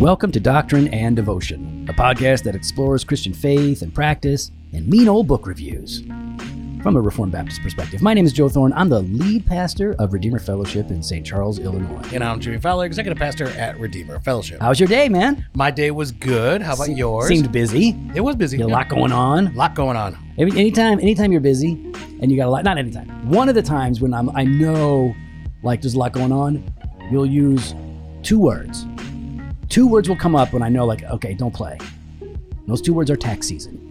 Welcome to Doctrine and Devotion, a podcast that explores Christian faith and practice and mean old book reviews from a Reformed Baptist perspective. My name is Joe Thorn. I'm the lead pastor of Redeemer Fellowship in St. Charles, Illinois. And I'm Jimmy Fowler, executive pastor at Redeemer Fellowship. How's your day, man? My day was good. How about yours? Seemed busy. it was busy. Got a lot going on. A lot going on. Every, anytime, anytime you're busy and you got a lot, not anytime. One of the times when I'm, I know, like there's a lot going on, you'll use two words. Two words will come up when I know, like, okay, don't play. Those two words are tax season.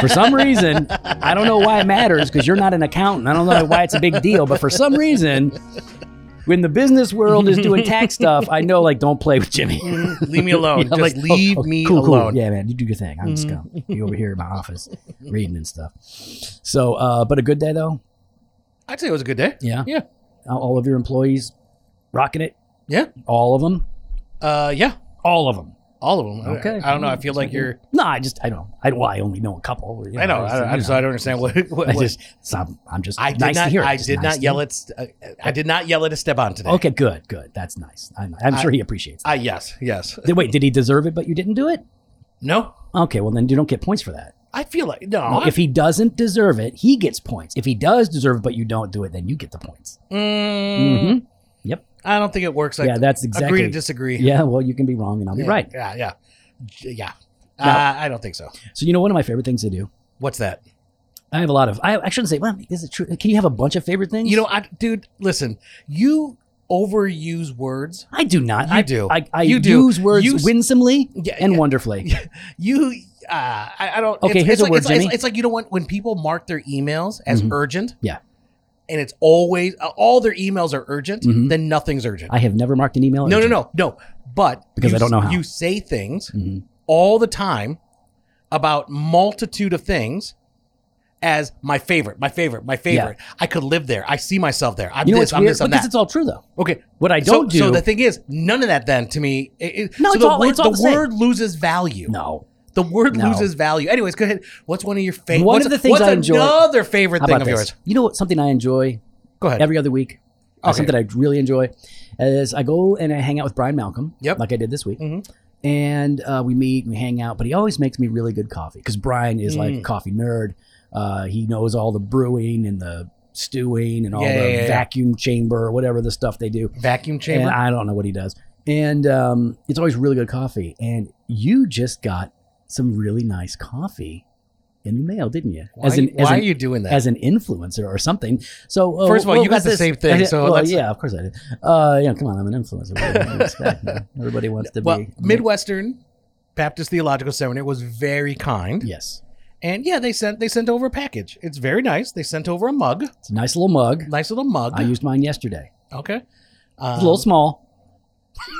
For some reason, I don't know why it matters because you're not an accountant. I don't know why it's a big deal, but for some reason, when the business world is doing tax stuff, I know, like, don't play with Jimmy. Leave me alone. I'm Just like, leave oh, oh, me cool, cool. alone. Yeah, man, you do your thing. I'm just gonna be over here in my office reading and stuff. So, uh, but a good day though. I'd say it was a good day. Yeah. Yeah. All all of your employees rocking it. Yeah. All of them. Uh, yeah. All of them. All of them. Okay. I, I don't know. I feel like you're. No, I just I don't. I well, I only know a couple. you I know. I, I you just. I don't understand what. what, I what- just so I'm, I'm just. I did nice not. to hear. it. I did nice not to yell hear. at. Uh, I did not yell at Esteban today. Okay, good, good. That's nice. I'm, I'm sure he appreciates. That. Yes. Yes. Wait, did he deserve it, but you didn't do it? No. Okay, well then you don't get points for that. I feel like no. No, if he doesn't deserve it, he gets points. If he does deserve it, but you don't do it, then you get the points. Mm, hmm Yep. I don't think it works. Like yeah, that's exactly. agree to disagree. Yeah, well, you can be wrong and I'll be Yeah, right. Yeah. Yeah. Yeah. No. Uh, I don't think so. So you know, one of my favorite things to do. What's that? I have a lot of. I, I shouldn't say. Well, is it true? Can you have a bunch of favorite things? You know, I, dude, listen. You overuse words. I do not. You I do. I, I You do. use words You winsomely Yeah, and yeah. wonderfully. You, uh, I, I don't. Okay, it's, here's it's a like, word, it's, like- Jimmy. It's, it's like you know when when people mark their emails as Mhm. urgent. Yeah. And it's always uh, all their emails are urgent. Mhm. Then nothing's urgent. I have never marked an email. no, no, urgent. no, no. But Because you I don't know how. You say things Mhm. all the time about multitude of things as my favorite, my favorite, my favorite. I could live there. I see myself there. I'm You know this. I'm weird? this. I'm because that. it's all true though. Okay. What I don't do. So the thing is, none of that then to me. It, it- No, so it's the all- word, it's all the the word loses value. no. The word No. loses value. Anyways, go ahead. What's one of your favorite? One of the things what's I enjoy- Another favorite thing of this? yours. You know what? Something I enjoy Go ahead. every other week. uh, Okay. Something I really enjoy is I go and I hang out with Brian Malcolm. Yep. Like I did this week. Mhm. And uh, we meet and we hang out, but he always makes me really good coffee because Brian is like a Mm. coffee nerd. Uh, he knows all the brewing and the stewing and all Yeah, the yeah, yeah, yeah. vacuum chamber or whatever the stuff they do. Vacuum And chamber. I don't know what he does. And um, it's always really good coffee. And you just got some really nice coffee in the mail, didn't you? why as an, why as are you doing that? as an influencer or something. So uh, First of all, you got the this? same thing, so well, yeah, of course I did. Uh, yeah, come on, I'm an influencer. What do you expect. Everybody wants to well, be Midwestern Baptist Theological Seminary was very kind, Yes, and yeah, they sent they sent over a package. It's very nice. They sent over a mug, it's a nice little mug. nice little mug. I used mine yesterday. okay. It's Um, a little small.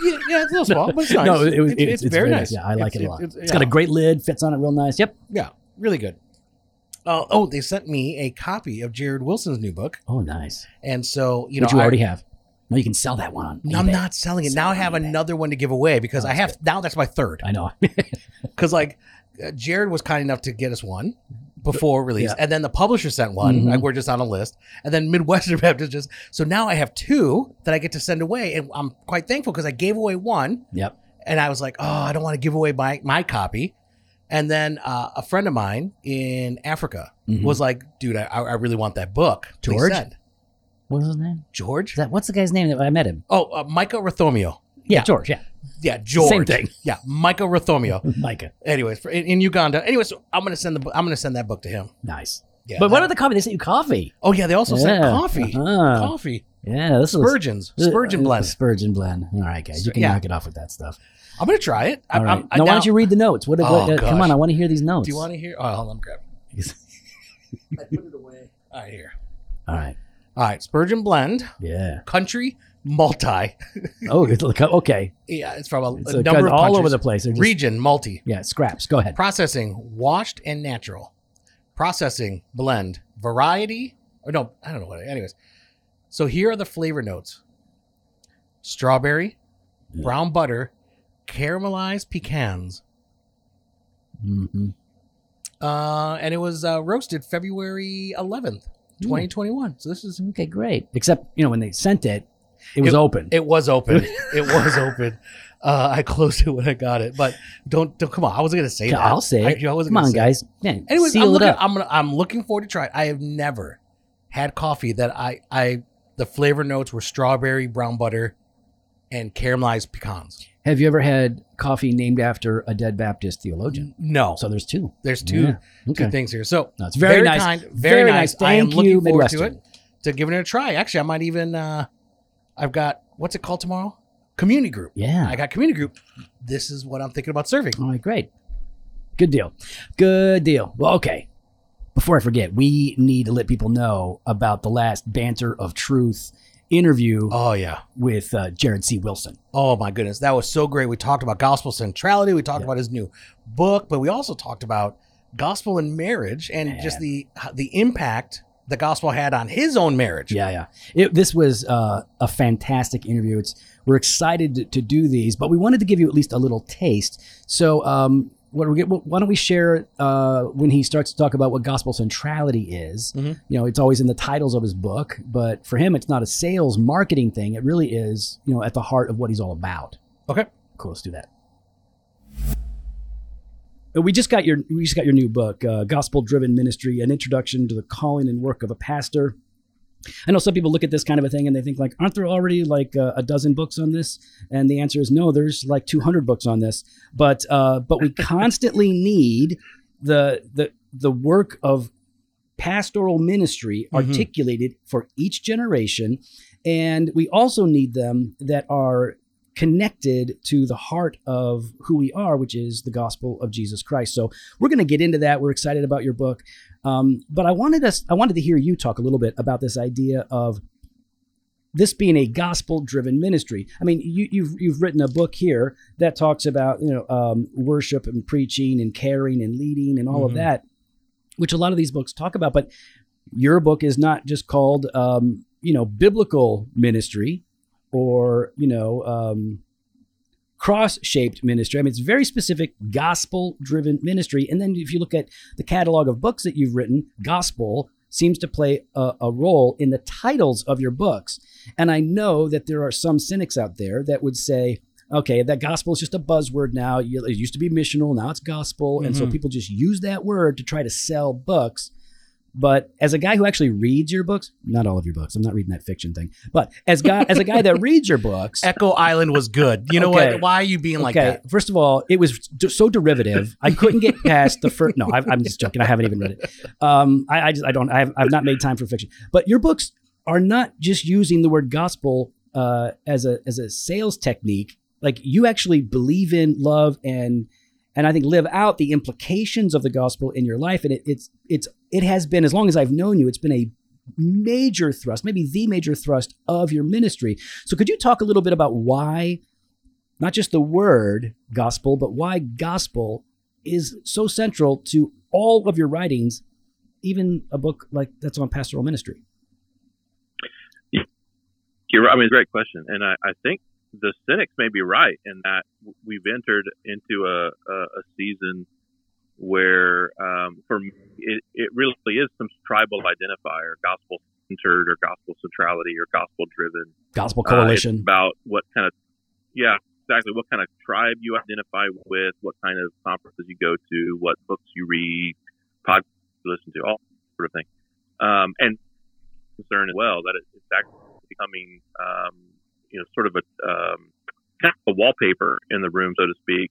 Yeah, yeah, it's a little small, but it's nice. No, it was, it's, it's, it's very nice. Yeah, I like it a lot. It's, it's got a great lid, fits on it real nice. Yep. yeah, really good. Uh, oh, they sent me a copy of Jared Wilson's new book, Oh, nice. and so you know Which you I- already have. No, you can sell that one on. No, I'm eBay. not selling it Sell now. I on have eBay. another one to give away because Oh, I have now. That's my third. I know. Because like uh, Jared was kind enough to get us one before release, Yeah. and then the publisher sent one. Mhm. Like we're just on a list, and then Midwestern Baptist just. So now I have two that I get to send away, and I'm quite thankful because I gave away one, yep. and I was like, oh, I don't want to give away my my copy. And then uh, a friend of mine in Africa Mhm. was like, dude, I, I really want that book. Please George? send." What was his name? George? That what's the guy's name that I met him? oh, uh, Micah Rathomio. Yeah, George. Yeah, Yeah, George. Same thing. Yeah, Michael Rathomio. Micah. Anyways, for, in, in Uganda. Anyways, so I'm gonna send the I'm gonna send that book to him. Nice. Yeah. but what are the coffee? They sent you coffee. Oh yeah, they also sent Yeah. coffee. Uh-huh. Coffee. Yeah, this is Spurgeons. Spurgeon uh, blend. Spurgeon blend. All right, guys, you can Yeah. knock it off with that stuff. I'm gonna try it. I, All right. I'm- I- now, why don't you read the notes? What? what Oh, uh, come gosh. on, I want to hear these notes. Do you want to hear? Oh, hold on, grab. I put it away. All right, here. All right. All right, Spurgeon blend, Yeah. country, multi. Oh, okay. yeah, it's from a, It's a number of all countries. over the place. Just- Region, multi. Yeah, scraps. Go ahead. Processing, washed and natural. Processing, blend, variety. Or no, I don't know what. Anyways, so here are the flavor notes: strawberry, brown butter, caramelized pecans, Mm-hmm. Uh, and it was uh, roasted February 11th, 2021. So this is Okay, great. Except you know when they sent it, it was open. it was open. it was open. Uh, I closed it when I got it, but don't don't come on. I wasn't gonna say that. I'll say it. I, wasn't Come on, guys. Yeah, Anyways, I'm it looking, up. I'm gonna, I'm looking forward to try it. I have never had coffee that I I the flavor notes were strawberry, brown butter, and caramelized pecans. Have you ever had coffee named after a dead Baptist theologian? No, So there's two. there's two Yeah. Okay. two things here. So No, it's very, nice. kind, very, nice. I am Thank looking you, forward to it to giving it a try. Actually, I might even uh, I've got what's it called tomorrow? Community group. Yeah. I got community group. This is what I'm thinking about serving. All right, great. Good deal. Good deal. Well, okay. Before I forget, we need to let people know about the last Banter of Truth interview Oh yeah. with uh, Jared C. Wilson. Oh my goodness, that was so great. We talked about gospel centrality. We talked Yeah. about his new book, but we also talked about gospel and marriage and just the the impact the gospel had on his own marriage. Yeah, yeah. It, this was uh, a fantastic interview. It's we're excited to, to do these, but we wanted to give you at least a little taste. So, um, what we get, why don't we share uh, when he starts to talk about what gospel centrality is? Mhm. You know, it's always in the titles of his book, but for him, it's not a sales marketing thing. It really is, you know, at the heart of what he's all about. Okay. Cool. Let's do that. We just got your we just got your new book, uh, Gospel Driven Ministry: An Introduction to the Calling and Work of a Pastor. I know some people look at this kind of a thing and they think like, aren't there already like uh, a dozen books on this? And the answer is no. There's like 200 books on this, but uh, but we constantly need the the the work of pastoral ministry Mhm. articulated for each generation, and we also need them that are connected to the heart of who we are, which is the gospel of Jesus Christ. So we're going to get into that. We're excited about your book, um, but I wanted us, I wanted to hear you talk a little bit about this idea of this being a gospel-driven ministry. I mean, you, you've you've written a book here that talks about you know um, worship and preaching and caring and leading and all of Mhm. that, which a lot of these books talk about. But your book is not just called um, you know biblical ministry or you know um, cross-shaped ministry. I mean, it's very specific gospel-driven ministry. And then if you look at the catalog of books that you've written, gospel seems to play a, a role in the titles of your books. And I know that there are some cynics out there that would say, okay, that gospel is just a buzzword now. It used to be missional, now it's gospel. And so Mhm. people just use that word to try to sell books. But as a guy who actually reads your books, not all of your books, I'm not reading that fiction thing, but as guy as a guy that reads your books, Echo Island was good. You know Okay. what? Why are you being like that? first of all, it was d- so derivative. I couldn't get past the first. No, I, I'm just joking. I haven't even read it. Um, I, I just I don't. I have, I've not made time for fiction. But your books are not just using the word gospel uh, as a as a sales technique. Like you actually believe in love and and I think live out the implications of the gospel in your life. And it, it's it's it has been as long as I've known you. It's been a major thrust, maybe the major thrust of your ministry. So could you talk a little bit about why? not just the word gospel, but why gospel is so central to all of your writings, even a book like that's on pastoral ministry. You're. I mean, great question, and I, I think the cynics may be right in that we've entered into a, a, a season where, um, for me, it, it really is some tribal identifier, gospel centered or gospel centrality or gospel driven. Gospel Uh, coalition. about what kind of, yeah, exactly, what kind of tribe you identify with, what kind of conferences you go to, what books you read, podcasts you listen to, all sort of thing. Um, and concern as well that it's actually becoming, um, you know, sort of a um, kind of a wallpaper in the room, so to speak,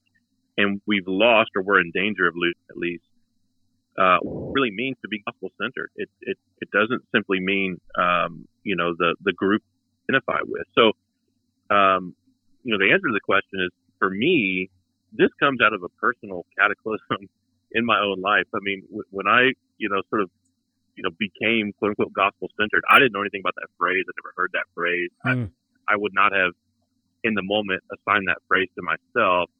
and we've lost or we're in danger of losing at least. Uh, really means to be gospel centered. It, it it doesn't simply mean um, you know the the group identify with. So um, you know the answer to the question is for me this comes out of a personal cataclysm in my own life. I mean w- when I you know sort of you know became quote unquote gospel centered, I didn't know anything about that phrase. I never heard that phrase. Mm. I, I would not have in the moment assigned that phrase to myself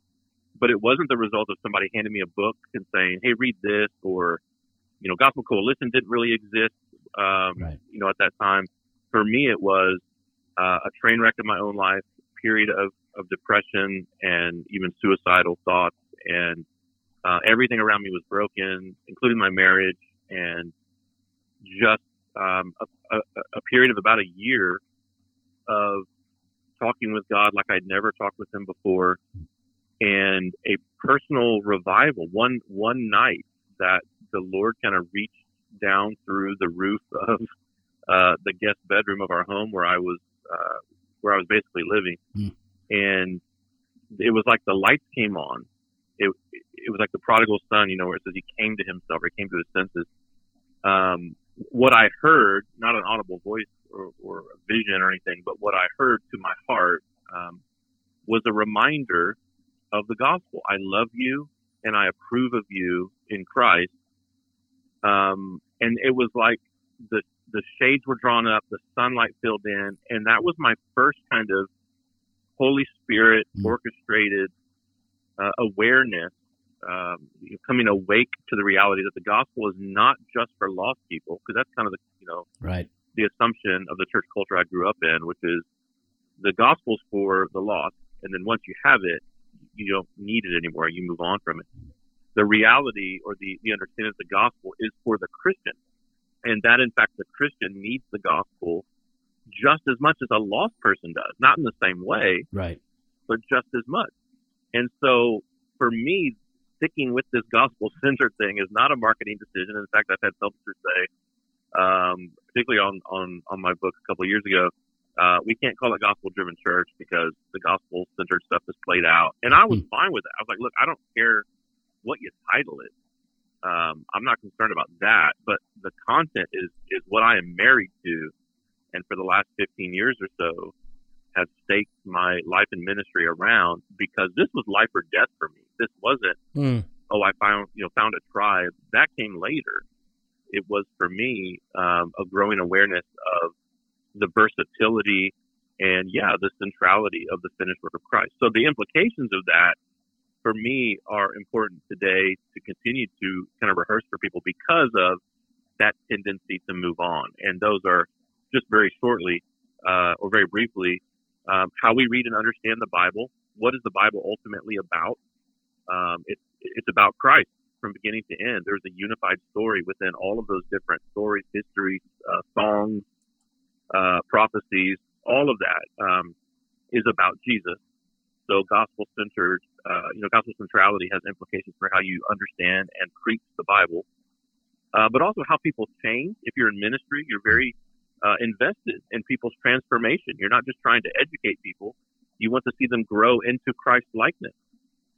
but it wasn't the result of somebody handing me a book and saying, "Hey, read this," or you know, Gospel Coalition didn't really exist, um, Right. you know, at that time. For me, it was uh, a train wreck in my own life, period of of depression and even suicidal thoughts, and Uh, everything around me was broken, including my marriage, and just um, a, a, a period of about a year of talking with God like I'd never talked with Him before, and a personal revival. One one night that the Lord kind of reached down through the roof of uh, the guest bedroom of our home where I was uh, where I was basically living, Mm. and it was like the lights came on. It it was like the prodigal son, you know, where it says he came to himself or he came to his senses. Um, what I heard, not an audible voice or, or a vision or anything, but what I heard to my heart um, was a reminder of the gospel. I love you and I approve of you in Christ. Um, and it was like the the shades were drawn up, the sunlight filled in, and that was my first kind of Holy Spirit Mm. orchestrated uh, awareness, um, coming awake to the reality that the gospel is not just for lost people, because that's kind of the you know Right. The assumption of the church culture I grew up in, which is the gospel's for the lost, and then once you have it, you don't need it anymore. You move on from it. The reality or the, the understanding of the gospel is for the Christian, and that in fact the Christian needs the gospel just as much as a lost person does, not in the same way, Right. but just as much. And so for me, sticking with this gospel centered thing is not a marketing decision. In fact, I've had publishers say, um, particularly on, on, on my book a couple of years ago, uh, we can't call it gospel driven church because the gospel centered stuff is played out. And I was fine with that. I was like, look, I don't care what you title it. Um, I'm not concerned about that, but the content is, is what I am married to. And for the last 15 years or so, have staked my life and ministry around because this was life or death for me. This wasn't, Mm. oh, I found, you know, found a tribe. That came later. It was for me um, a growing awareness of the versatility and, yeah, the centrality of the finished work of Christ. So the implications of that for me are important today to continue to kind of rehearse for people because of that tendency to move on. And those are just very shortly uh, or very briefly um, how we read and understand the Bible. What is the Bible ultimately about? Um, it's it's about Christ from beginning to end. There's a unified story within all of those different stories, histories, uh, songs, uh, prophecies. All of that um, is about Jesus. So gospel centered, uh, you know, gospel centrality has implications for how you understand and preach the Bible, uh, but also how people change. If you're in ministry, you're very uh, invested in people's transformation. You're not just trying to educate people. You want to see them grow into Christ likeness.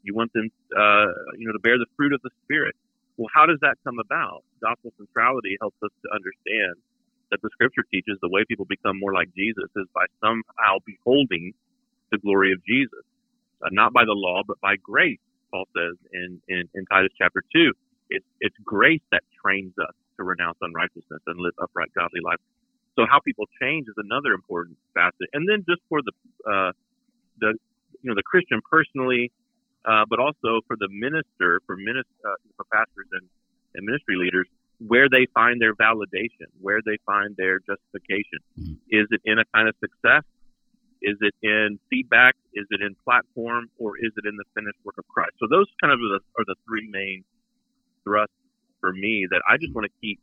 You want them, uh, you know, to bear the fruit of the Spirit. Well, how does that come about? Gospel centrality helps us to understand that the Scripture teaches the way people become more like Jesus is by somehow beholding the glory of Jesus, uh, not by the law, but by grace. Paul says in, in, in Titus chapter two, it's it's grace that trains us to renounce unrighteousness and live upright, godly life. So how people change is another important facet. And then just for the uh, the you know the Christian personally, uh, but also for the minister, for minis- uh, for pastors and, and ministry leaders, where they find their validation, where they find their justification. Mhm. Is it in a kind of success? Is it in feedback? Is it in platform? Or is it in the finished work of Christ? So those kind of are the, are the three main thrusts for me that I just want to keep,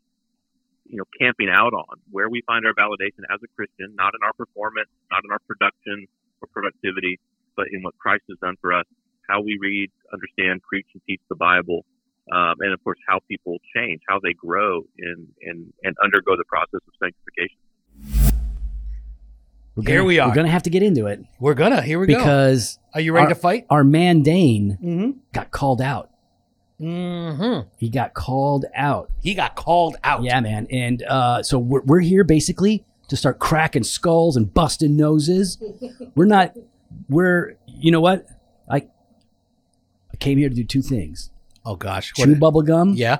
you know, camping out on where we find our validation as a Christian, not in our performance, not in our production or productivity, but in what Christ has done for us, how we read, understand, preach, and teach the Bible, um, and of course how people change, how they grow in, in and undergo the process of sanctification. We're Here gonna- we are. We're gonna have to get into it We're gonna. Here we go. because Are you ready our- to fight? our man Dane Mm-hmm. got called out. Mm-hmm. He got called out. He got called out. Yeah, man. And uh, so we're, we're here basically to start cracking skulls and busting noses. We're not. We're. You know what? I. Came here to do two things: Oh gosh. chew bubble gum, yeah.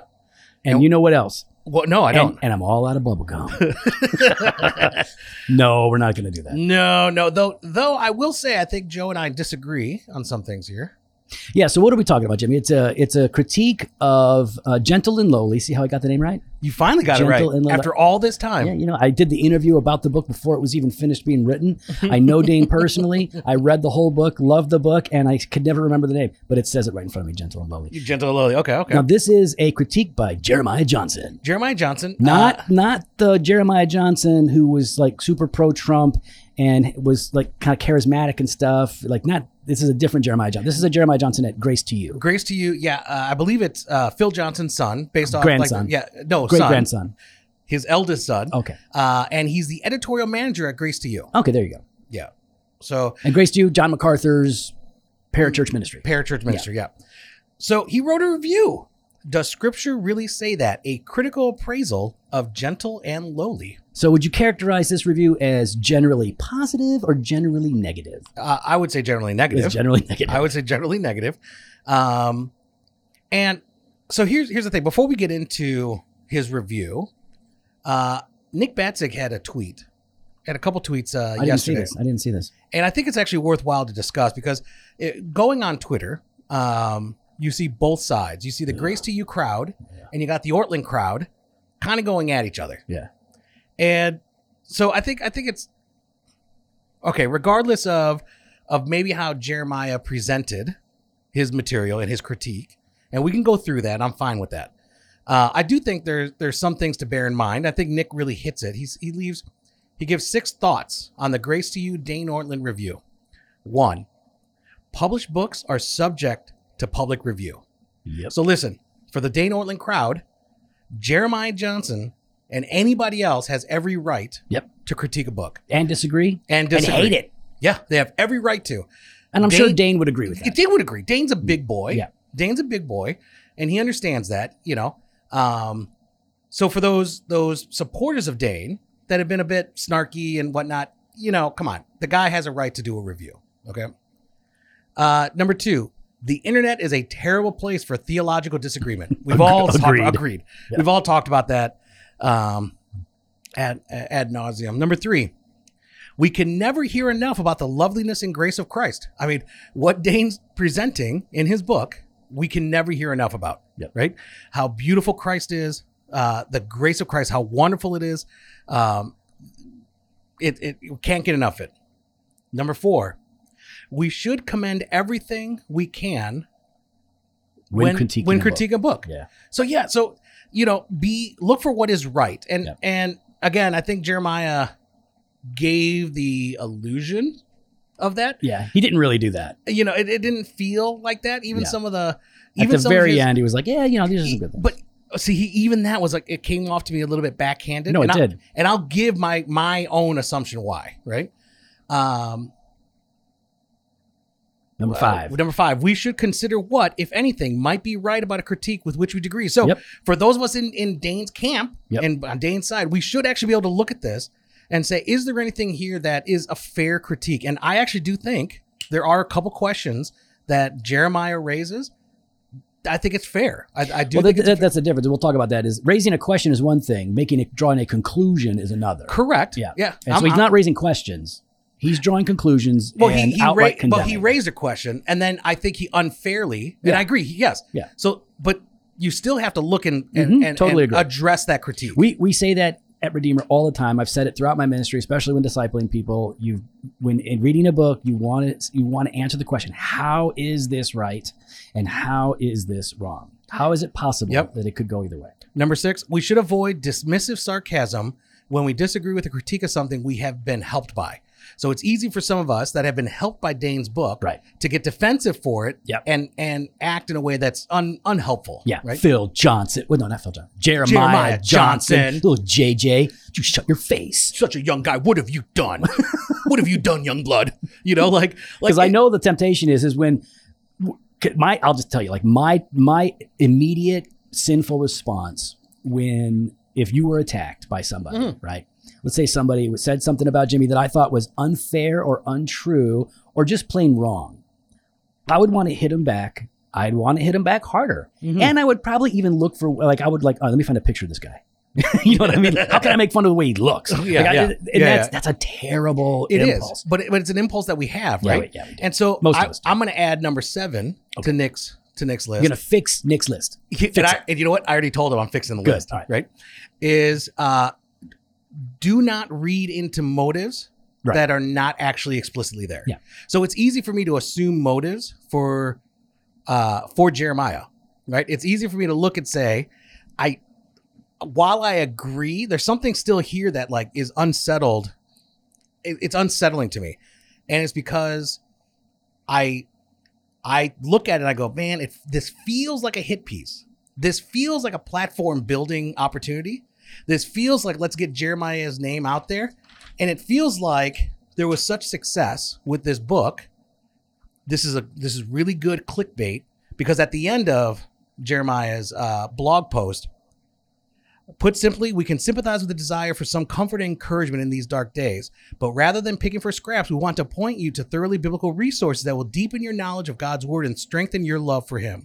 and And- you know what else? Well, no, I And, don't. and I'm all out of bubble gum. no, we're not going to do that. no, no. Though, though, I will say, I think Joe and I disagree on some things here. Yeah. So what are we talking about, Jimmy? It's a it's a critique of uh, gentle and lowly. See how I got the name right? You finally got Gentle it right Lowly. after all this time. Yeah, you know, I did the interview about the book before it was even finished being written. I know Dane personally. I read the whole book, loved the book, and I could never remember the name, but it says it right in front of me, Gentle and Lowly. You gentle and lowly. Okay, okay. Now, this is a critique by Jeremiah Johnson. Jeremiah Johnson. Not uh, not the Jeremiah Johnson who was like super pro Trump and was like kind of charismatic and stuff. Like not this is a different Jeremiah Johnson. This is a Jeremiah Johnson at Grace to You. Grace to you. Yeah, uh, I believe it's uh, Phil Johnson's son, based off Grandson. Like, yeah, no, Great son, grandson. his eldest son. Okay. Uh, and he's the editorial manager at Grace to You. Okay, there you go. Yeah. So And Grace to You, John MacArthur's parachurch ministry. parachurch minister. Yeah. So he wrote a review. Does Scripture really say that? A critical appraisal of gentle and lowly. So would you characterize this review as generally positive or generally negative? Uh, I would say generally negative. It's generally negative. I would say generally negative. Um, and so here's here's the thing. Before we get into his review, uh, Nick Batzig had a tweet, had a couple tweets uh, I didn't see yesterday, this. I didn't see this. and I think it's actually worthwhile to discuss because it, going on Twitter, um, you see both sides. You see the Grace to You crowd, and you got the Ortlund crowd, kind of going at each other. Yeah. And so I think I think it's okay, regardless of of maybe how Jeremiah presented his material and his critique, and we can go through that. I'm fine with that. Uh, I do think there's there's some things to bear in mind. I think Nick really hits it. He's he leaves he gives six thoughts on the Grace to You Dane Ortlund review. One, published books are subject to public review. Yep. So listen, for the Dane Ortlund crowd, Jeremiah Johnson and anybody else has every right Yep. to critique a book And disagree and and hate it. Yeah, they have every right to. And I'm Dane- sure Dane would agree with that. Dane would agree. Dane's a big boy. Yeah. Dane's a big boy, and he understands that. You know, um, so for those those supporters of Dane that have been a bit snarky and whatnot, you know, come on, the guy has a right to do a review. Okay. Uh, number two, the internet is a terrible place for theological disagreement. We've all talked, Agreed. agreed. Yeah. We've all talked about that um, ad ad nauseum. Number three, we can never hear enough about the loveliness and grace of Christ. I mean, what Dane's presenting in his book, we can never hear enough about. Yep. Right? How beautiful Christ is, uh, the grace of Christ, how wonderful it is. Um, it, it you can't get enough of it. Number four, we should commend everything we can when, critiquing when a book. a book. Yeah. So yeah, so you know, be look for what is right, and Yeah. and again, I think Jeremiah gave the illusion of that. Yeah. He didn't really do that. You know, it, it didn't feel like that. Even Yeah. some of the At the very his- end, he was like, yeah, you know, these are some good things. But see, he, even that was like it came off to me a little bit backhanded. No, and it I'll- did. and I'll give my my own assumption why. Right. Um, Number Uh, five. number five, we should consider what, if anything, might be right about a critique with which we agree. So, Yep. for those of us in, in Dane's camp Yep. and on Dane's side, we should actually be able to look at this and say, is there anything here that is a fair critique? And I actually do think there are a couple questions that Jeremiah raises. I think it's fair. I, I do well, think that, that- that's the difference. We'll talk about that. Is raising a question is one thing, making it drawing a conclusion is another. correct. Yeah. Yeah. And I'm- so he's I'm- not raising questions. He's drawing conclusions Well, and he, he outright ra- but he raised a question, and then I think he unfairly, and I agree, yes, Yeah. So, but you still have to look and and, Mhm, and, totally and address that critique. We we say that at Redeemer all the time. I've said it throughout my ministry, especially when discipling people. You when in reading a book, you want to you want to answer the question: How is this right, and how is this wrong? How is it possible Yep. that it could go either way? Number six, we should avoid dismissive sarcasm when we disagree with a critique of something we have been helped by. So it's easy for some of us that have been helped by Dane's book Right. to get defensive for it Yep. and and act in a way that's un, unhelpful. Yeah, Right. Phil Johnson. Well, no, not Phil Johnson. Jeremiah, Jeremiah Johnson. Johnson. Little JJ. You shut your face. Such a young guy. What have you done? what have you done, young blood? You know, like because like I know the temptation is is when my I'll just tell you like my my immediate sinful response when if you were attacked by somebody Mm-hmm. right let's say somebody said something about Jimmy that I thought was unfair or untrue or just plain wrong I would want to hit him back I'd want to hit him back harder Mhm. and I would probably even look for like I would like oh, let me find a picture of this guy you know what I mean how can I make fun of the way he looks Yeah, Like, I- yeah. and Yeah, that's yeah. that's a terrible It is, impulse but, it, but it's an impulse that we have, right? we- yeah, we and so Most of I. I'm going to add number seven to Nick's to Nick's list. You're gonna fix Nick's list. He- and, I, and you know what? I already told him I'm fixing the Good. list. Right. Is uh, do not read into motives Right. that are not actually explicitly there. Yeah. So it's easy for me to assume motives for uh, for Jeremiah. Right. It's easy for me to look and say, I while I agree, there's something still here that like is unsettled. It- it's unsettling to me, and it's because I I look at it and I go, man, it this feels like a hit piece. This feels like a platform building opportunity. This feels like let's get Jeremiah's name out there. And it feels like there was such success with this book. This is a this is really good clickbait because at the end of Jeremiah's uh, blog post, Put simply, we can sympathize with the desire for some comfort and encouragement in these dark days, but rather than picking for scraps, we want to point you to thoroughly biblical resources that will deepen your knowledge of God's word and strengthen your love for Him.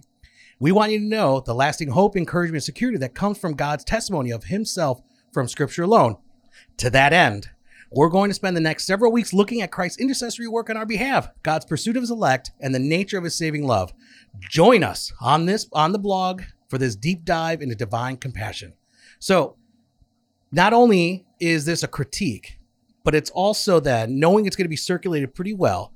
We want you to know the lasting hope, encouragement, and security that comes from God's testimony of Himself from Scripture alone. To that end, we're going to spend the next several weeks looking at Christ's intercessory work on our behalf, God's pursuit of His elect, and the nature of His saving love. Join us on this on the blog for this deep dive into divine compassion. So, not only is this a critique, but it's also that knowing it's going to be circulated pretty well,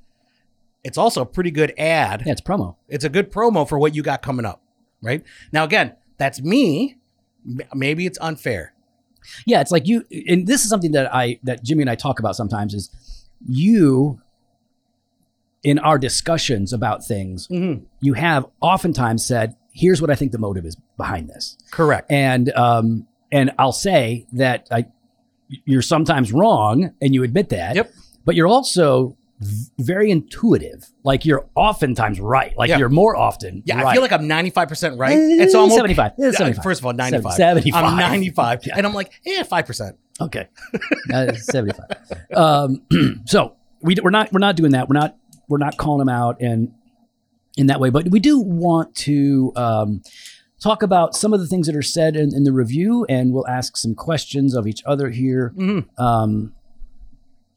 it's also a pretty good ad. Yeah, it's promo. It's a good promo for what you got coming up, right? Now, again, that's me. Maybe it's unfair. Yeah, it's like you, and this is something that I that Jimmy and I talk about sometimes. Is you in our discussions about things, Mm-hmm. you have oftentimes said, "Here's what I think the motive is behind this," Correct. and um, and I'll say that I, you're sometimes wrong, and you admit that. Yep. But you're also very intuitive. Like you're oftentimes right. Like Yeah. you're more often. Yeah, right. I feel like I'm 95% right. Eh, And so I'm 75. Eh, Yeah, 75. First of all, 95. 75. I'm 95. Yeah. And I'm like, eh, 5%. Okay, uh, seventy-five. Um, so we we're not we're not doing that. We're not we're not calling them out and in that way. But we do want to um, talk about some of the things that are said in, in the review, and we'll ask some questions of each other here. Mhm. Um,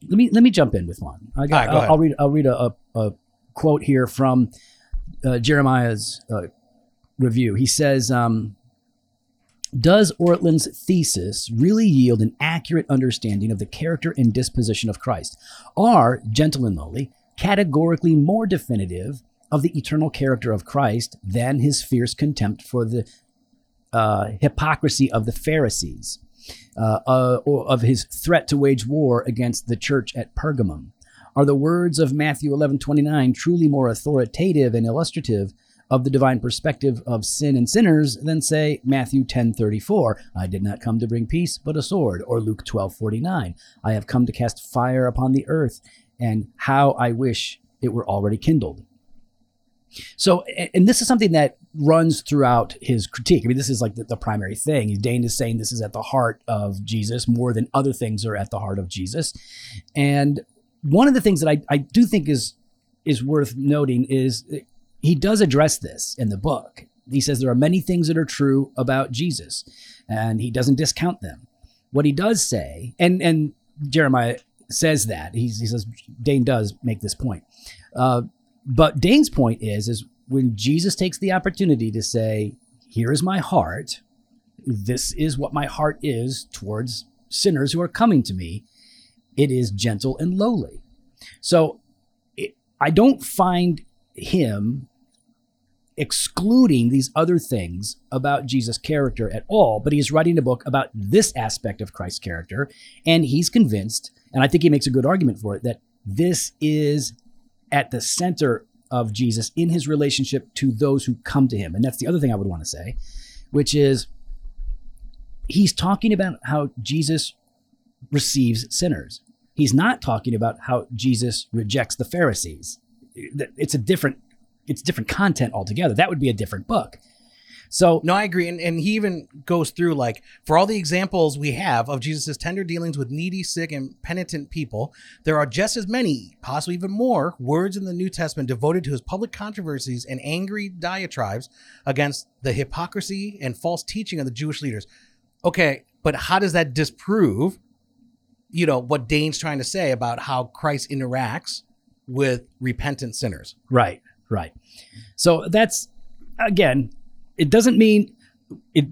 let me let me jump in with one. I All right, go I'll. I'll read I'll read a, a, a quote here from uh, Jeremiah's uh, review. He says. Um, does Ortlund's thesis really yield an accurate understanding of the character and disposition of Christ? Are gentle and lowly categorically more definitive of the eternal character of Christ than his fierce contempt for the uh, hypocrisy of the Pharisees, uh, uh, of his threat to wage war against the church at Pergamum? Are the words of Matthew 11:29 truly more authoritative and illustrative of the divine perspective of sin and sinners than say Matthew 10:34, I did not come to bring peace but a sword, or Luke 12:49, I have come to cast fire upon the earth, and how I wish it were already kindled. So, and this is something that runs throughout his critique. I mean, this is like the, the primary thing. Dane is saying this is at the heart of Jesus more than other things are at the heart of Jesus. And one of the things that I, I do think is is worth noting is he does address this in the book. He says there are many things that are true about Jesus, and he doesn't discount them. What he does say, and and Jeremiah says that he's, he says Dane does make this point, uh, but Dane's point is is when Jesus takes the opportunity to say, "Here is my heart. This is what my heart is towards sinners who are coming to me. It is gentle and lowly." So it, I don't find him excluding these other things about Jesus' character at all, but he's writing a book about this aspect of Christ's character, and he's convinced, and I think he makes a good argument for it, that this is at the center of Jesus in his relationship to those who come to him. And that's the other thing I would want to say, which is he's talking about how Jesus receives sinners. He's not talking about how Jesus rejects the Pharisees. It's a different it's different content altogether. That would be a different book. So No, I agree. And, and he even goes through like, for all the examples we have of Jesus' tender dealings with needy, sick, and penitent people, there are just as many, possibly even more, words in the New Testament devoted to his public controversies and angry diatribes against the hypocrisy and false teaching of the Jewish leaders. Okay, but how does that disprove, you know, what Dane's trying to say about how Christ interacts with repentant sinners? Right, right. So that's again, it doesn't mean it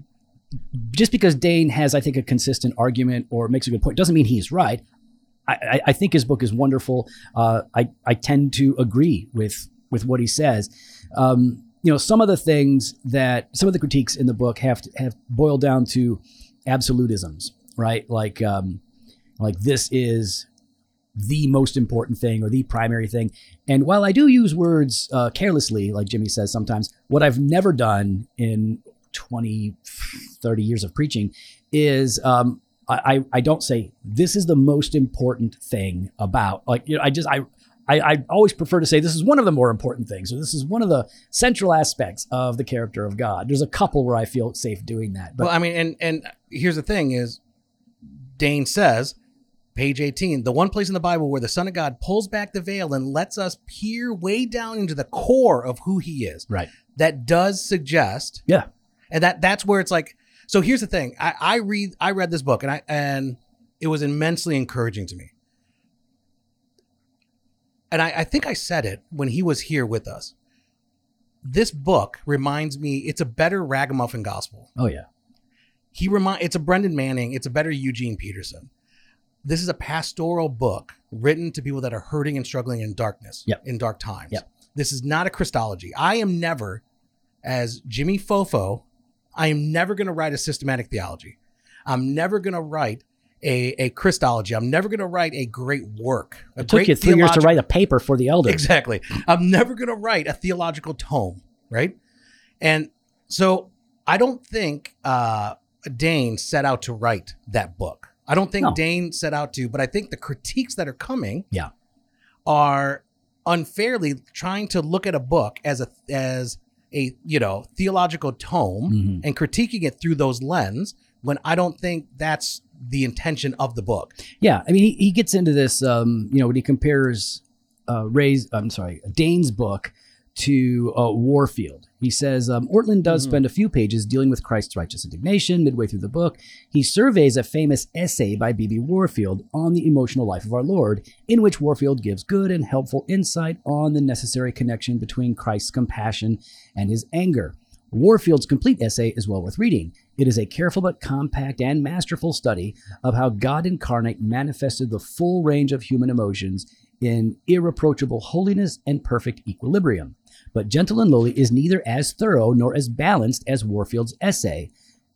just because Dane has, I think, a consistent argument or makes a good point doesn't mean he's right. I, I, think his book is wonderful. Uh, I I tend to agree with with what he says. Um, you know, some of the things that some of the critiques in the book have to, have boiled down to absolutisms, right? Like um, like this is the most important thing or the primary thing. And while I do use words uh, carelessly, like Jimmy says sometimes, what I've never done in 20, 30 years of preaching is um, I, I don't say this is the most important thing about like you know I just I, I I always prefer to say this is one of the more important things or this is one of the central aspects of the character of God. There's a couple where I feel safe doing that, but well, I mean, and and here's the thing: is Dane says, page 18, the one place in the Bible where the Son of God pulls back the veil and lets us peer way down into the core of who He is. right, That does suggest yeah, and that that's where it's like so here's the thing. I i read i read this book and i and it was immensely encouraging to me. And i i think i said it when he was here with us. This book reminds me it's a better ragamuffin gospel. Oh yeah, he remind it's a brennan manning it's a better eugene peterson this is a pastoral book written to people that are hurting and struggling in darkness Yep. in dark times Yep. this is not a christology i am never as jimmy fofo i am never going to write a systematic theology i'm never going to write a, a christology i'm never going to write a great work a it took great you three years to write a paper for the elders. Exactly. I'm never going to write a theological tome, right? And so I don't think uh, Dane set out to write that book. I don't think No. Dane set out to, but I think the critiques that are coming Yeah. are unfairly trying to look at a book as a as a you know theological tome Mhm. and critiquing it through those lens when I don't think that's the intention of the book. Yeah, I mean, he, he gets into this, um, you know, when he compares uh, Ray's, I'm sorry, Dane's book to uh, Warfield. He says um, Ortlund does Mhm. spend a few pages dealing with Christ's righteous indignation. Midway through the book, he surveys a famous essay by B.B. Warfield on the emotional life of our Lord, in which Warfield gives good and helpful insight on the necessary connection between Christ's compassion and his anger. Warfield's complete essay is well worth reading. It is a careful but compact and masterful study of how God incarnate manifested the full range of human emotions in irreproachable holiness and perfect equilibrium. But Gentle and Lowly is neither as thorough nor as balanced as Warfield's essay,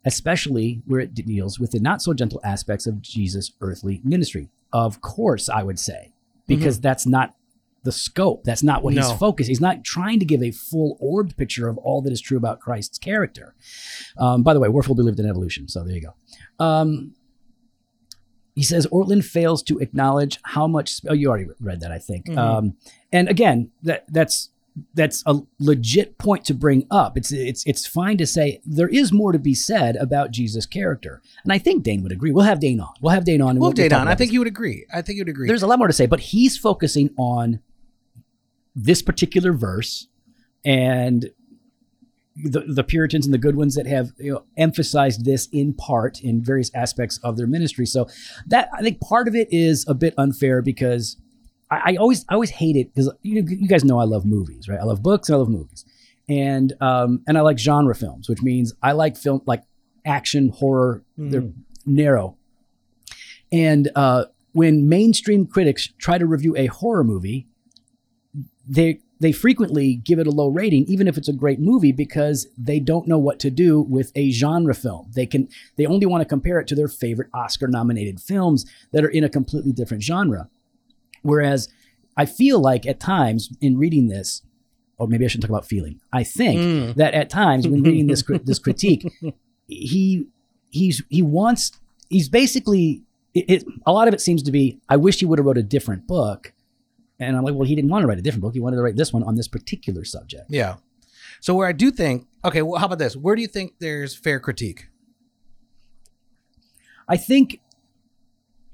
especially where it deals with the not so gentle aspects of Jesus' earthly ministry. Of course, I would say, because that's not the scope. That's not what No. he's focused. He's not trying to give a full orbed picture of all that is true about Christ's character. Um, by the way, Warfield believed in evolution, so there you go. Um, he says Ortlund fails to acknowledge how much. Oh, you already read that, I think. Mhm. Um, and again, that that's that's a legit point to bring up. It's it's it's fine to say there is more to be said about Jesus' character, and I think Dane would agree. We'll have Dane on. We'll have Dane on. and Well, we'll, Dane on. I think this. you would agree. I think you would agree. there's a lot more to say, but he's focusing on this particular verse and the, the Puritans and the good ones that have you know, emphasized this in part in various aspects of their ministry. So that I think part of it is a bit unfair because I, I always I always hate it because you, you guys know I love movies, right? I love books and I love movies, and um, and I like genre films, which means I like film like action horror. They're narrow, and uh, when mainstream critics try to review a horror movie, they they frequently give it a low rating, even if it's a great movie, because they don't know what to do with a genre film. They can they only want to compare it to their favorite Oscar nominated films that are in a completely different genre. Whereas I feel like at times in reading this, or maybe I shouldn't talk about feeling. I think Mm. that at times when reading this this critique, he he's he wants he's basically it, it, a lot of it seems to be I wish he would have wrote a different book, and I'm like, well, he didn't want to write a different book. He wanted to write this one on this particular subject. Yeah. So where I do think, okay, well, how about this? Where do you think there's fair critique? I think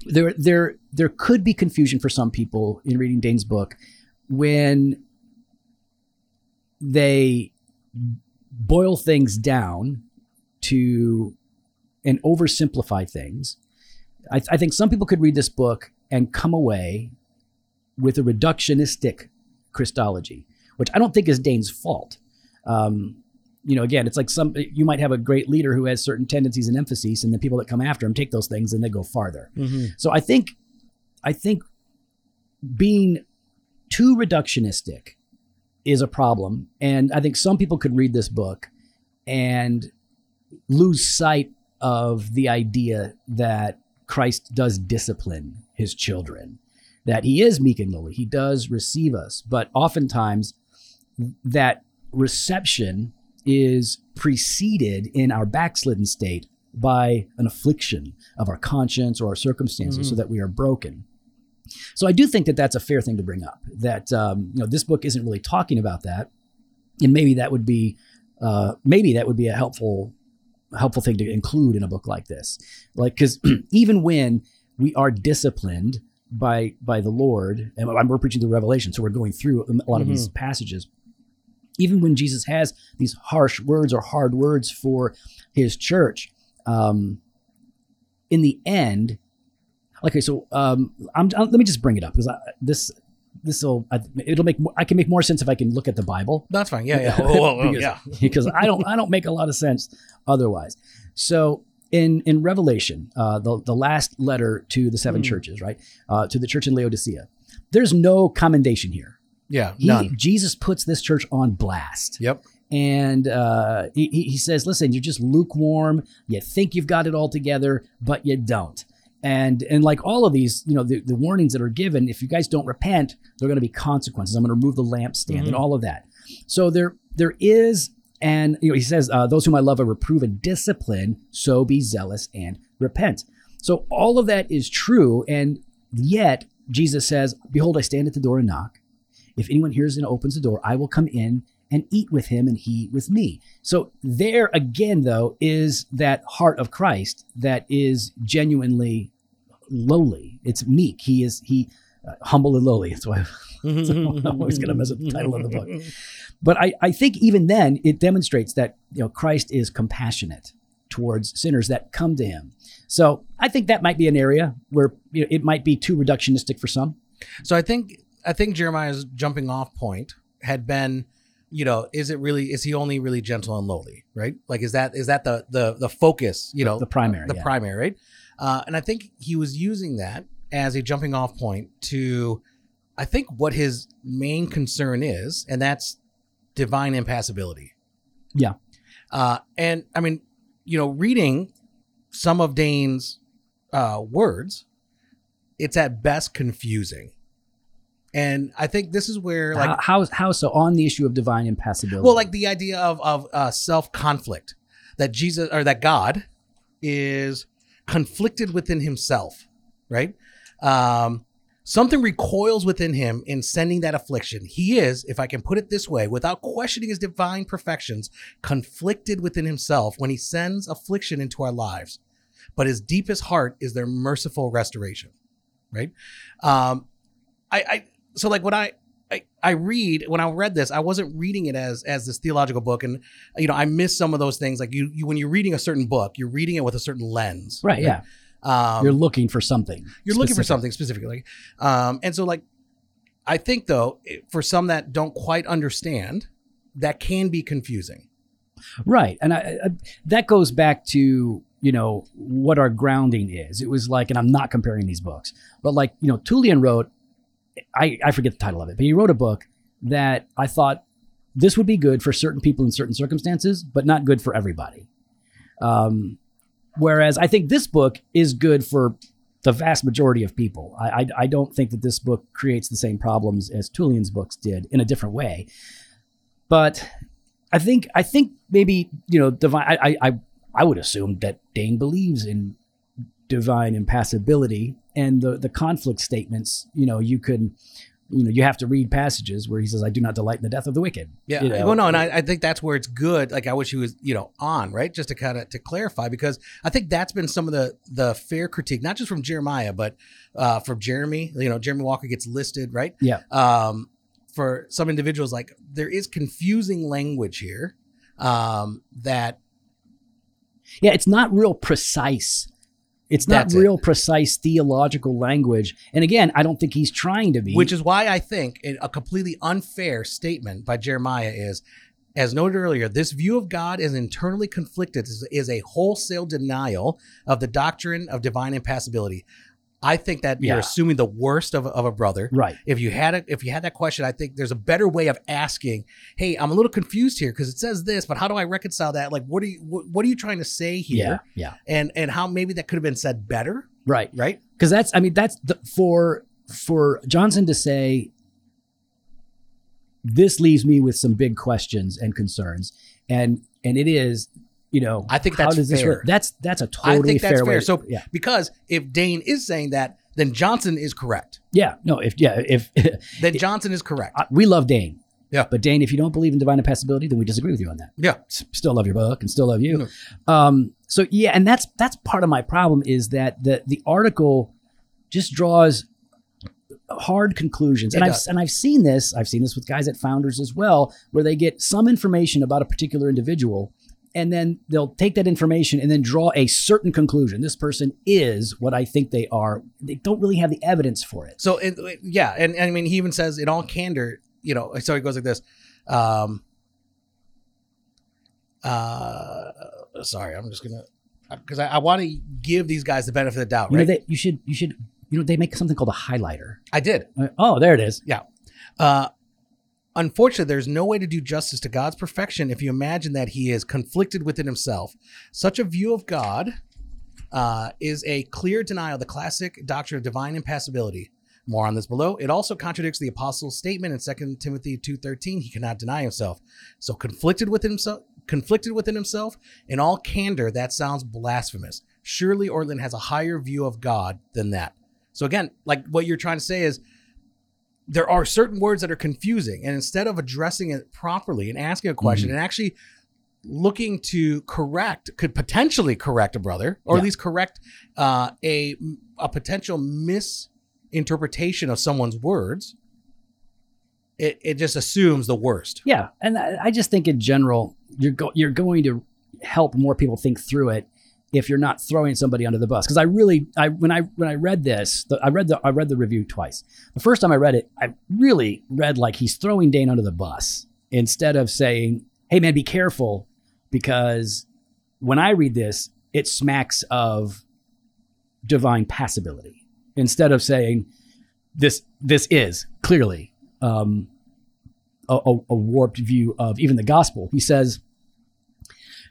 there there there could be confusion for some people in reading Dane's book when they boil things down to and oversimplify things. I, I think some people could read this book and come away with a reductionistic Christology, which I don't think is Dane's fault. Um, you know, again, it's like some you might have a great leader who has certain tendencies and emphases, and the people that come after him take those things and they go farther. So I think, I think being too reductionistic is a problem, and I think some people could read this book and lose sight of the idea that Christ does discipline his children, that he is meek and lowly, he does receive us, but oftentimes that reception is preceded in our backslidden state by an affliction of our conscience or our circumstances so that we are broken. So I do think that that's a fair thing to bring up. That um, you know this book isn't really talking about that, and maybe that would be uh, maybe that would be a helpful helpful thing to include in a book like this. Like because even when we are disciplined by by the Lord, and we're preaching the Revelation, so we're going through a lot of these passages. Even when Jesus has these harsh words or hard words for his church, um, in the end, okay. So um, I'm, i let me just bring it up because this this will it'll make more, I can make more sense if I can look at the Bible That's fine. Yeah, yeah. Because, yeah. because I don't I don't make a lot of sense otherwise. So in in Revelation, uh, the the last letter to the seven Mm. churches, right, uh, to the church in Laodicea, there's no commendation here. Yeah, He, none. Jesus puts this church on blast, Yep. and uh, he, he says, "Listen, you're just lukewarm. You think you've got it all together, but you don't." And and like all of these, you know, the, the warnings that are given, if you guys don't repent, there are going to be consequences. I'm going to remove the lampstand and all of that. So there there is, and you know, he says, uh, "Those whom I love, I reprove and discipline. So be zealous and repent." So all of that is true, and yet Jesus says, "Behold, I stand at the door and knock. If anyone hears and opens the door, I will come in and eat with him and he with me. So there again, though, is that heart of Christ that is genuinely lowly. It's meek. He is he humble and lowly. That's why I'm always going to mess up the title of the book. But I, I think even then it demonstrates that you know Christ is compassionate towards sinners that come to him. So I think that might be an area where you know, it might be too reductionistic for some. So I think I think Jeremiah's jumping off point had been, you know, is it really is he only really gentle and lowly, right? Like is that is that the the the focus, you know, The primary, the yeah. primary, right? Uh, and I think he was using that as a jumping off point to, I think what his main concern is, and that's divine impassibility. Yeah. Uh, and I mean, you know, reading some of Dane's uh, words, it's at best confusing. And I think this is where, like, how, how how so on the issue of divine impassibility? well, like the idea of of uh, self conflict that Jesus or that God is conflicted within himself, right? Um, something recoils within him in sending that affliction. He is, if I can put it this way, without questioning his divine perfections, conflicted within himself when he sends affliction into our lives. But his deepest heart is their merciful restoration, right? Um, I, I so like when I I, I read when I read this, I wasn't reading it as as this theological book, and you know I missed some of those things. Like you, you when you're reading a certain book, you're reading it with a certain lens, right, yeah. Um, You're looking for something. you're looking for something specifically, um, and so like I think though for some that don't quite understand, that can be confusing. Right. And I, I, that goes back to, you know, what our grounding is. It was like, and I'm not comparing these books, but like, you know, Tullian wrote, I, I forget the title of it, but he wrote a book that I thought this would be good for certain people in certain circumstances, but not good for everybody. Um, whereas I think this book is good for the vast majority of people. I, I, I don't think that this book creates the same problems as Tullian's books did in a different way. But I think I think maybe you know divine. I I I would assume that Dane believes in divine impassibility and the the conflict statements. You know, you could. You know, you have to read passages where he says, "I do not delight in the death of the wicked." Yeah. You know? Well, no, and I, I think that's where it's good. Like I wish he was, you know, on right, just to kind of to clarify because I think that's been some of the the fair critique, not just from Jeremiah, but uh, from Jeremy. You know, Jeremy Walker gets listed, right? Yeah. Um, for some individuals, like there is confusing language here um, that Yeah, it's not real precise. It's not That's it. real precise theological language. And again, I don't think he's trying to be. Which is why I think a completely unfair statement by Jeremiah is, as noted earlier, this view of God as internally conflicted is, is a wholesale denial of the doctrine of divine impassibility. I think that Yeah. you're assuming the worst of, a- of a brother. Right. If you had it, if you had that question, I think there's a better way of asking. Hey, I'm a little confused here because it says this, but how do I reconcile that? Like, what are you what, what are you trying to say here? Yeah. Yeah. And and how maybe that could have been said better, Right. right? because that's i mean that's the, for for johnson to say this leaves me with some big questions and concerns and and it is you know I think how that's fair. work that's that's a I totally think that's fair, way fair. So yeah because if Dane is saying that, then Johnson is correct. yeah no if yeah if Then Johnson is correct. I- we love dane Yeah. but dane if you don't believe in divine impassibility then we disagree with you on that yeah. S- still love your book and still love you. Um, so yeah, and that's that's part of my problem is that the the article just draws hard conclusions, and I've and I've seen this. I've seen this with guys at Founders as well, where they get some information about a particular individual. And then they'll take that information and then draw a certain conclusion. This person is what I think they are. They don't really have the evidence for it. So it, yeah, and, and I mean he even says in all candor, you know, so it goes like this. Um uh sorry, I'm just gonna because I, I want to give these guys the benefit of the doubt, You right? know, they, you should you should you know they make something called a highlighter. I did. Uh, Oh, there it is. Yeah. Uh, unfortunately, there's no way to do justice to God's perfection if you imagine that He is conflicted within Himself. Such a view of God uh, is a clear denial of the classic doctrine of divine impassibility. More on this below. It also contradicts the apostle's statement in 2 Timothy 2:13. He cannot deny himself. So conflicted within himself, conflicted within himself, in all candor, that sounds blasphemous. Surely Ortlund has a higher view of God than that. So again, like what you're trying to say is there are certain words that are confusing and instead of addressing it properly and asking a question and actually looking to correct could potentially correct a brother or Yeah. at least correct uh, a a potential misinterpretation of someone's words it, it just assumes the worst Yeah, and I, I just think in general, you're go, you're going to help more people think through it if you're not throwing somebody under the bus. Because I really, I when I when I read this, the, I read the I read the review twice. The first time I read it, I really read like he's throwing Dane under the bus instead of saying, "Hey man, be careful," because when I read this, it smacks of divine passibility instead of saying this this is clearly um, a, a, a warped view of even the gospel. He says,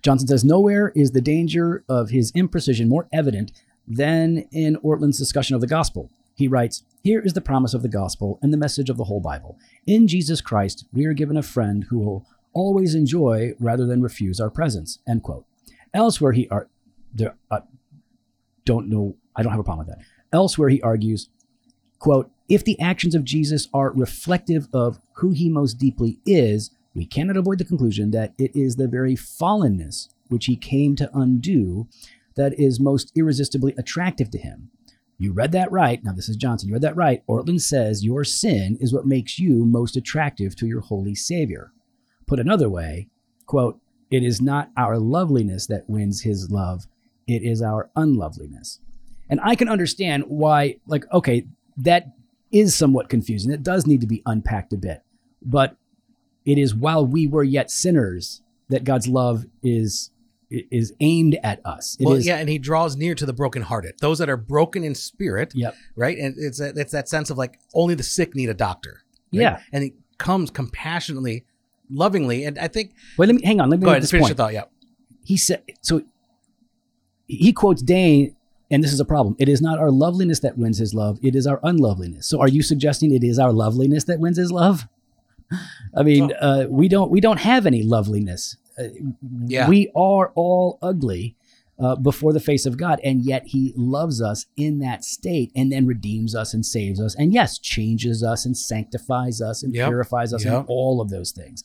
Johnson says, nowhere is the danger of his imprecision more evident than in Ortlund's discussion of the gospel. He writes, Here is the promise of the gospel and the message of the whole Bible. In Jesus Christ, we are given a friend who will always enjoy rather than refuse our presence. End quote. Elsewhere, he ar- there, uh, don't know, I don't have a problem with that. Elsewhere, he argues, quote, if the actions of Jesus are reflective of who he most deeply is, we cannot avoid the conclusion that it is the very fallenness which he came to undo that is most irresistibly attractive to him. You read that right. Now, this is Johnson. You read that right. Ortlund says your sin is what makes you most attractive to your holy Savior. Put another way, quote, it is not our loveliness that wins his love, it is our unloveliness. And I can understand why, like, okay, that is somewhat confusing. It does need to be unpacked a bit. But it is while we were yet sinners that God's love is is aimed at us. It well is- yeah and he draws near to the brokenhearted those that are broken in spirit Yep. right and it's a, it's that sense of like only the sick need a doctor right? Yeah. and he comes compassionately lovingly and i think Wait, let me hang on. Let me go ahead this finish point. your thought yeah he said so he quotes Dane and this is a problem. It is not our loveliness that wins his love, it is our unloveliness. So are you suggesting it is our loveliness that wins his love? I mean, uh, we don't we don't have any loveliness. Uh, Yeah. We are all ugly uh, before the face of God, and yet He loves us in that state, and then redeems us and saves us, and yes, changes us and sanctifies us and Yep. purifies us, Yep. and all of those things.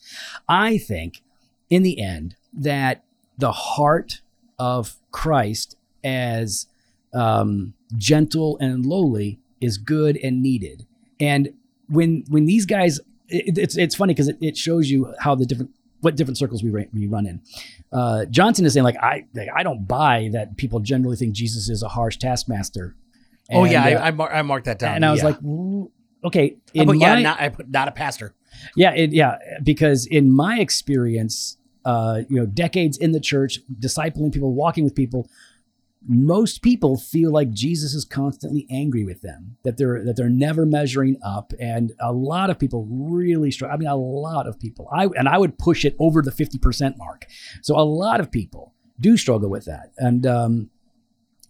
I think, in the end, that the heart of Christ as um, gentle and lowly is good and needed. And when when these guys, it, it's it's funny because it, it shows you how the different what different circles we ra- we run in. Uh, Johnson is saying like I like, I don't buy that people generally think Jesus is a harsh taskmaster. oh yeah And, I, uh, I, mar- I marked that down and I was yeah. like, okay, in put, yeah my- not, i put not a pastor Yeah, it, yeah, because in my experience, uh, you know, decades in the church, discipling people, walking with people, most people feel like Jesus is constantly angry with them, that they're that they're never measuring up, and a lot of people really struggle. I mean, a lot of people. I and I would push it over the fifty percent mark. So a lot of people do struggle with that, and um,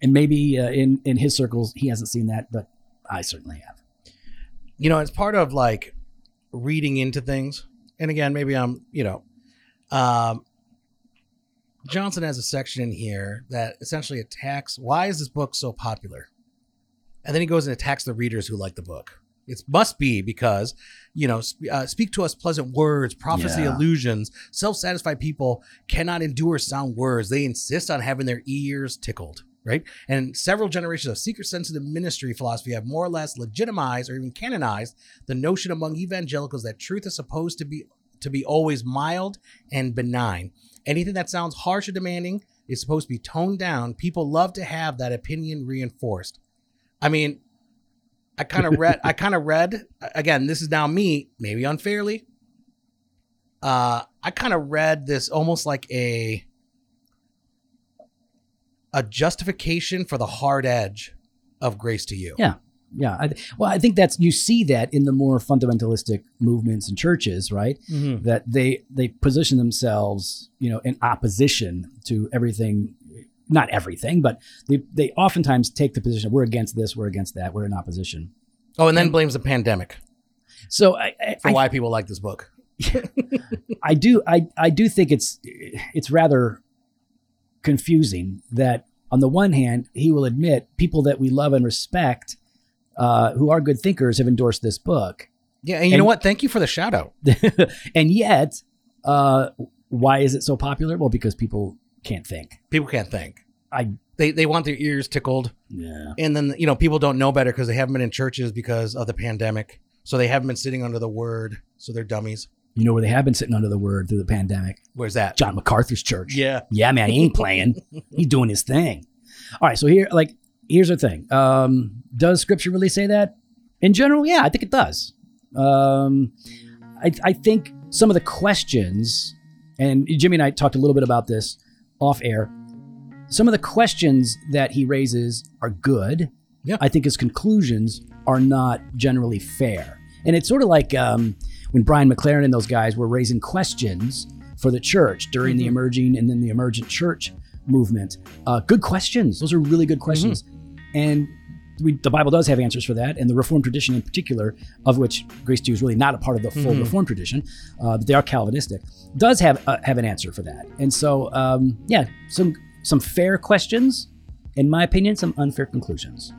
and maybe uh, in in his circles he hasn't seen that, but I certainly have. You know, it's part of like reading into things. And again, maybe I'm, you know, um, Johnson has a section in here that essentially attacks why is this book so popular? And then he goes and attacks the readers who like the book. It must be because, you know, sp- uh, speak to us pleasant words, prophecy Yeah. illusions. Self satisfied people cannot endure sound words. They insist on having their ears tickled, right? And several generations of seeker sensitive ministry philosophy have more or less legitimized or even canonized the notion among evangelicals that truth is supposed to be to be always mild and benign. Anything that sounds harsh or demanding is supposed to be toned down. People love to have that opinion reinforced. I mean, I kind of read. I kind of read again. This is now me, maybe unfairly. Uh, I kind of read this almost like a a justification for the hard edge of grace to you. Yeah. Yeah. I, well, I think that's you see that in the more fundamentalistic movements and churches, right? Mhm. That they they position themselves, you know, in opposition to everything. Not everything, but they they oftentimes take the position we're against this, we're against that, we're in opposition. Oh, and then blames the pandemic So I I, for why people like this book. I do I I do think it's it's rather confusing that on the one hand he will admit people that we love and respect uh, who are good thinkers have endorsed this book Yeah, and you And- know what? Thank you for the shout out. and yet, uh, why is it so popular? Well, because people can't think. People can't think. I They they want their ears tickled, yeah. and then you know people don't know better because they haven't been in churches because of the pandemic, so they haven't been sitting under the word, so they're dummies. You know where they have been sitting under the word through the pandemic? Where's that? John MacArthur's church. Yeah. Yeah, man, he ain't playing. He's doing his thing. All right, so here, like, here's the thing. Um, does Scripture really say that? In general, yeah, I think it does. Um, I, I think some of the questions, and Jimmy and I talked a little bit about this off air. Some of the questions that he raises are good. Yeah. I think his conclusions are not generally fair. And it's sort of like um, when Brian McLaren and those guys were raising questions for the church during the Mhm. emerging and then the emergent church movement. Uh, good questions. Those are really good questions. And we, the Bible does have answers for that, and the Reformed tradition in particular, of which Grace Two is really not a part of the full Mhm. Reformed tradition, uh, but they are Calvinistic, does have uh, have an answer for that. And so, um, yeah, some some fair questions, in my opinion, some unfair conclusions.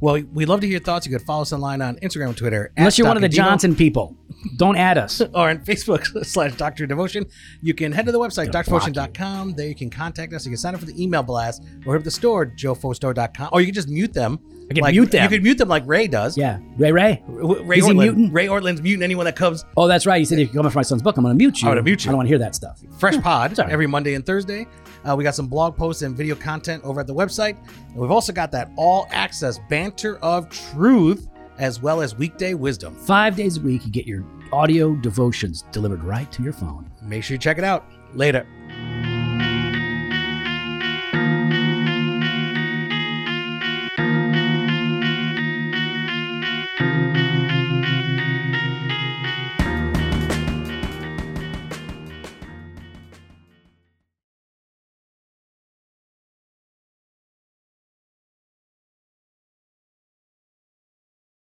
Well, we'd love to hear your thoughts. You could follow us online on Instagram and Twitter. Unless you're one of the Johnson people, don't add us. Or on Facebook slash Dr. Devotion. You can head to the website, drdevotion.com. There you can contact us. You can sign up for the email blast or hit up the store, joefostore.com. Or you can just mute them. I can like, mute them. You can mute them like Ray does. Yeah, Ray Ray. Ray Is he Ortlund. muting? Ray Ortlund's muting anyone that comes Oh, that's right. He said if you come for my son's book, I'm going to mute you. I'm gonna mute you. I don't want to hear that stuff. Fresh Pod every Monday and Thursday. Uh, we got some blog posts and video content over at the website. And we've also got that all access banter of truth as well as weekday wisdom. Five days a week, you get your audio devotions delivered right to your phone. Make sure you check it out. Later.